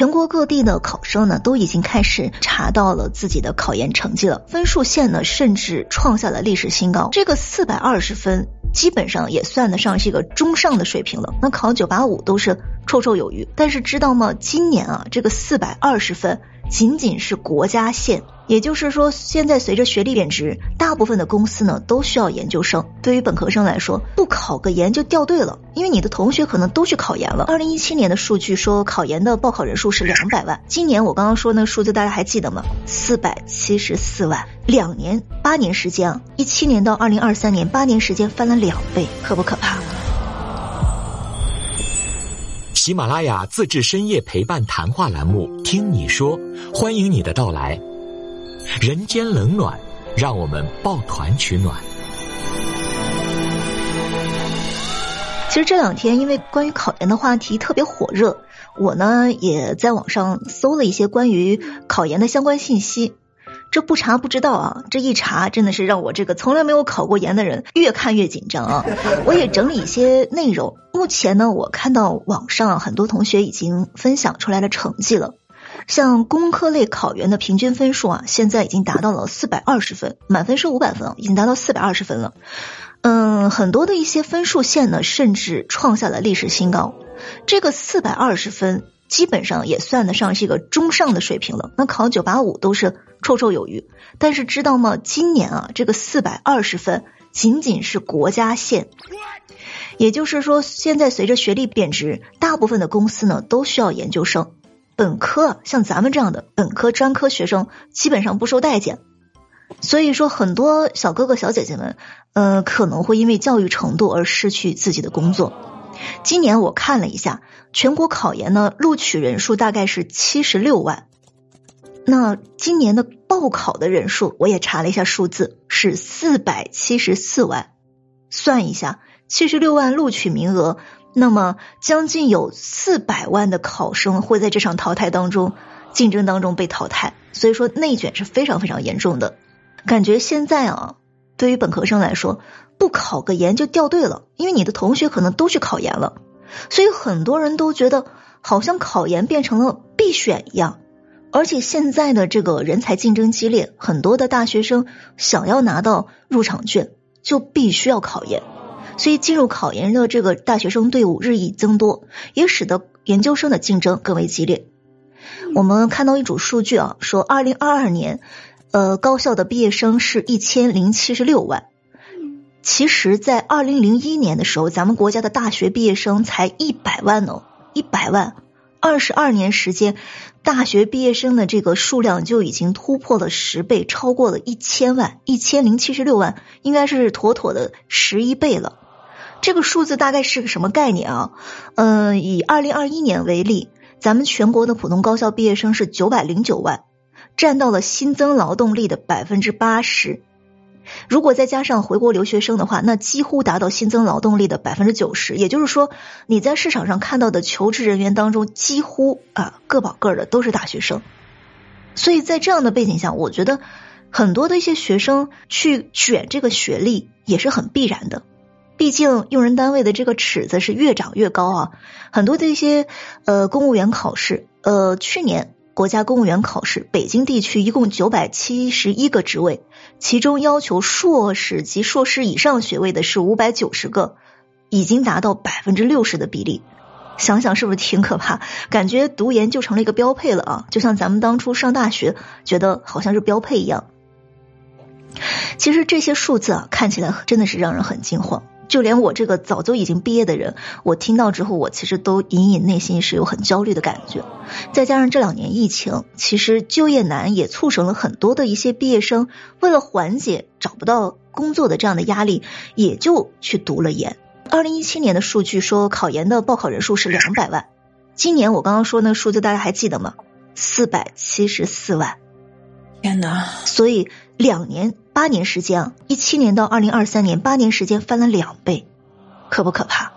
全国各地的考生呢，都已经开始查到了自己的考研成绩了，分数线呢，甚至创下了历史新高。这个四百二十分，基本上也算得上是一个中上的水平了。那考九八五都是绰绰有余。但是知道吗？今年啊，这个四百二十分。仅仅是国家线，也就是说，现在随着学历贬值，大部分的公司呢都需要研究生。对于本科生来说，不考个研就掉队了，因为你的同学可能都去考研了。二零一七年的数据说，考研的报考人数是两百万，今年我刚刚说那数字大家还记得吗？四百七十四万，两年八年时间啊，一七年到二零二三年八年时间翻了两倍，可不可怕？喜马拉雅自制深夜陪伴谈话栏目《听你说》，欢迎你的到来。人间冷暖，让我们抱团取暖。其实这两天，因为关于考研的话题特别火热，我呢也在网上搜了一些关于考研的相关信息。这不查不知道啊，这一查真的是让我这个从来没有考过研的人越看越紧张啊！我也整理一些内容。目前呢，我看到网上很多同学已经分享出来了成绩了。像工科类考研的平均分数啊，现在已经达到了四百二十分，满分是五百分，已经达到四百二十分了。嗯，很多的一些分数线呢，甚至创下了历史新高。这个四百二十分。基本上也算得上是一个中上的水平了。那考九八五都是绰绰有余。但是知道吗？今年啊，这个四百二十分仅仅是国家线，也就是说，现在随着学历贬值，大部分的公司呢都需要研究生。本科像咱们这样的本科专科学生基本上不受待见。所以说，很多小哥哥小姐姐们，呃，可能会因为教育程度而失去自己的工作。今年我看了一下，全国考研呢录取人数大概是七十六万，那今年的报考的人数我也查了一下数字是四百七十四万，算一下七十六万录取名额，那么将近有四百万的考生会在这场淘汰当中竞争当中被淘汰，所以说内卷是非常非常严重的，感觉现在啊。对于本科生来说，不考个研就掉队了，因为你的同学可能都去考研了，所以很多人都觉得好像考研变成了必选一样。而且现在的这个人才竞争激烈，很多的大学生想要拿到入场券，就必须要考研，所以进入考研的这个大学生队伍日益增多，也使得研究生的竞争更为激烈。我们看到一组数据啊，说二零二二年。呃，高校的毕业生是一千零七十六万。其实，在二零零一年的时候，咱们国家的大学毕业生才一百万呢，一百万。二十二年时间，大学毕业生的这个数量就已经突破了十倍，超过了一千万，一千零七十六万，应该是妥妥的十一倍了。这个数字大概是个什么概念啊？嗯，以二零二一年为例，咱们全国的普通高校毕业生是九百零九万。占到了新增劳动力的百分之八十，如果再加上回国留学生的话，那几乎达到新增劳动力的百分之九十。也就是说，你在市场上看到的求职人员当中，几乎啊个保个的都是大学生。所以在这样的背景下，我觉得很多的一些学生去卷这个学历也是很必然的。毕竟用人单位的这个尺子是越长越高啊，很多的一些呃公务员考试，呃去年。国家公务员考试，北京地区一共九百七十一个职位，其中要求硕士及硕士以上学位的是五百九十个，已经达到百分之六十的比例。想想是不是挺可怕？感觉读研就成了一个标配了啊！就像咱们当初上大学，觉得好像是标配一样。其实这些数字啊，看起来真的是让人很惊慌。就连我这个早就已经毕业的人，我听到之后，我其实都隐隐内心是有很焦虑的感觉。再加上这两年疫情，其实就业难也促成了很多的一些毕业生，为了缓解找不到工作的这样的压力，也就去读了研。二零一七年的数据说，考研的报考人数是两百万，今年我刚刚说那个数字大家还记得吗？四百七十四万。天哪！所以两年。八年时间啊，一七年到二零二三年，八年时间翻了两倍，可不可怕？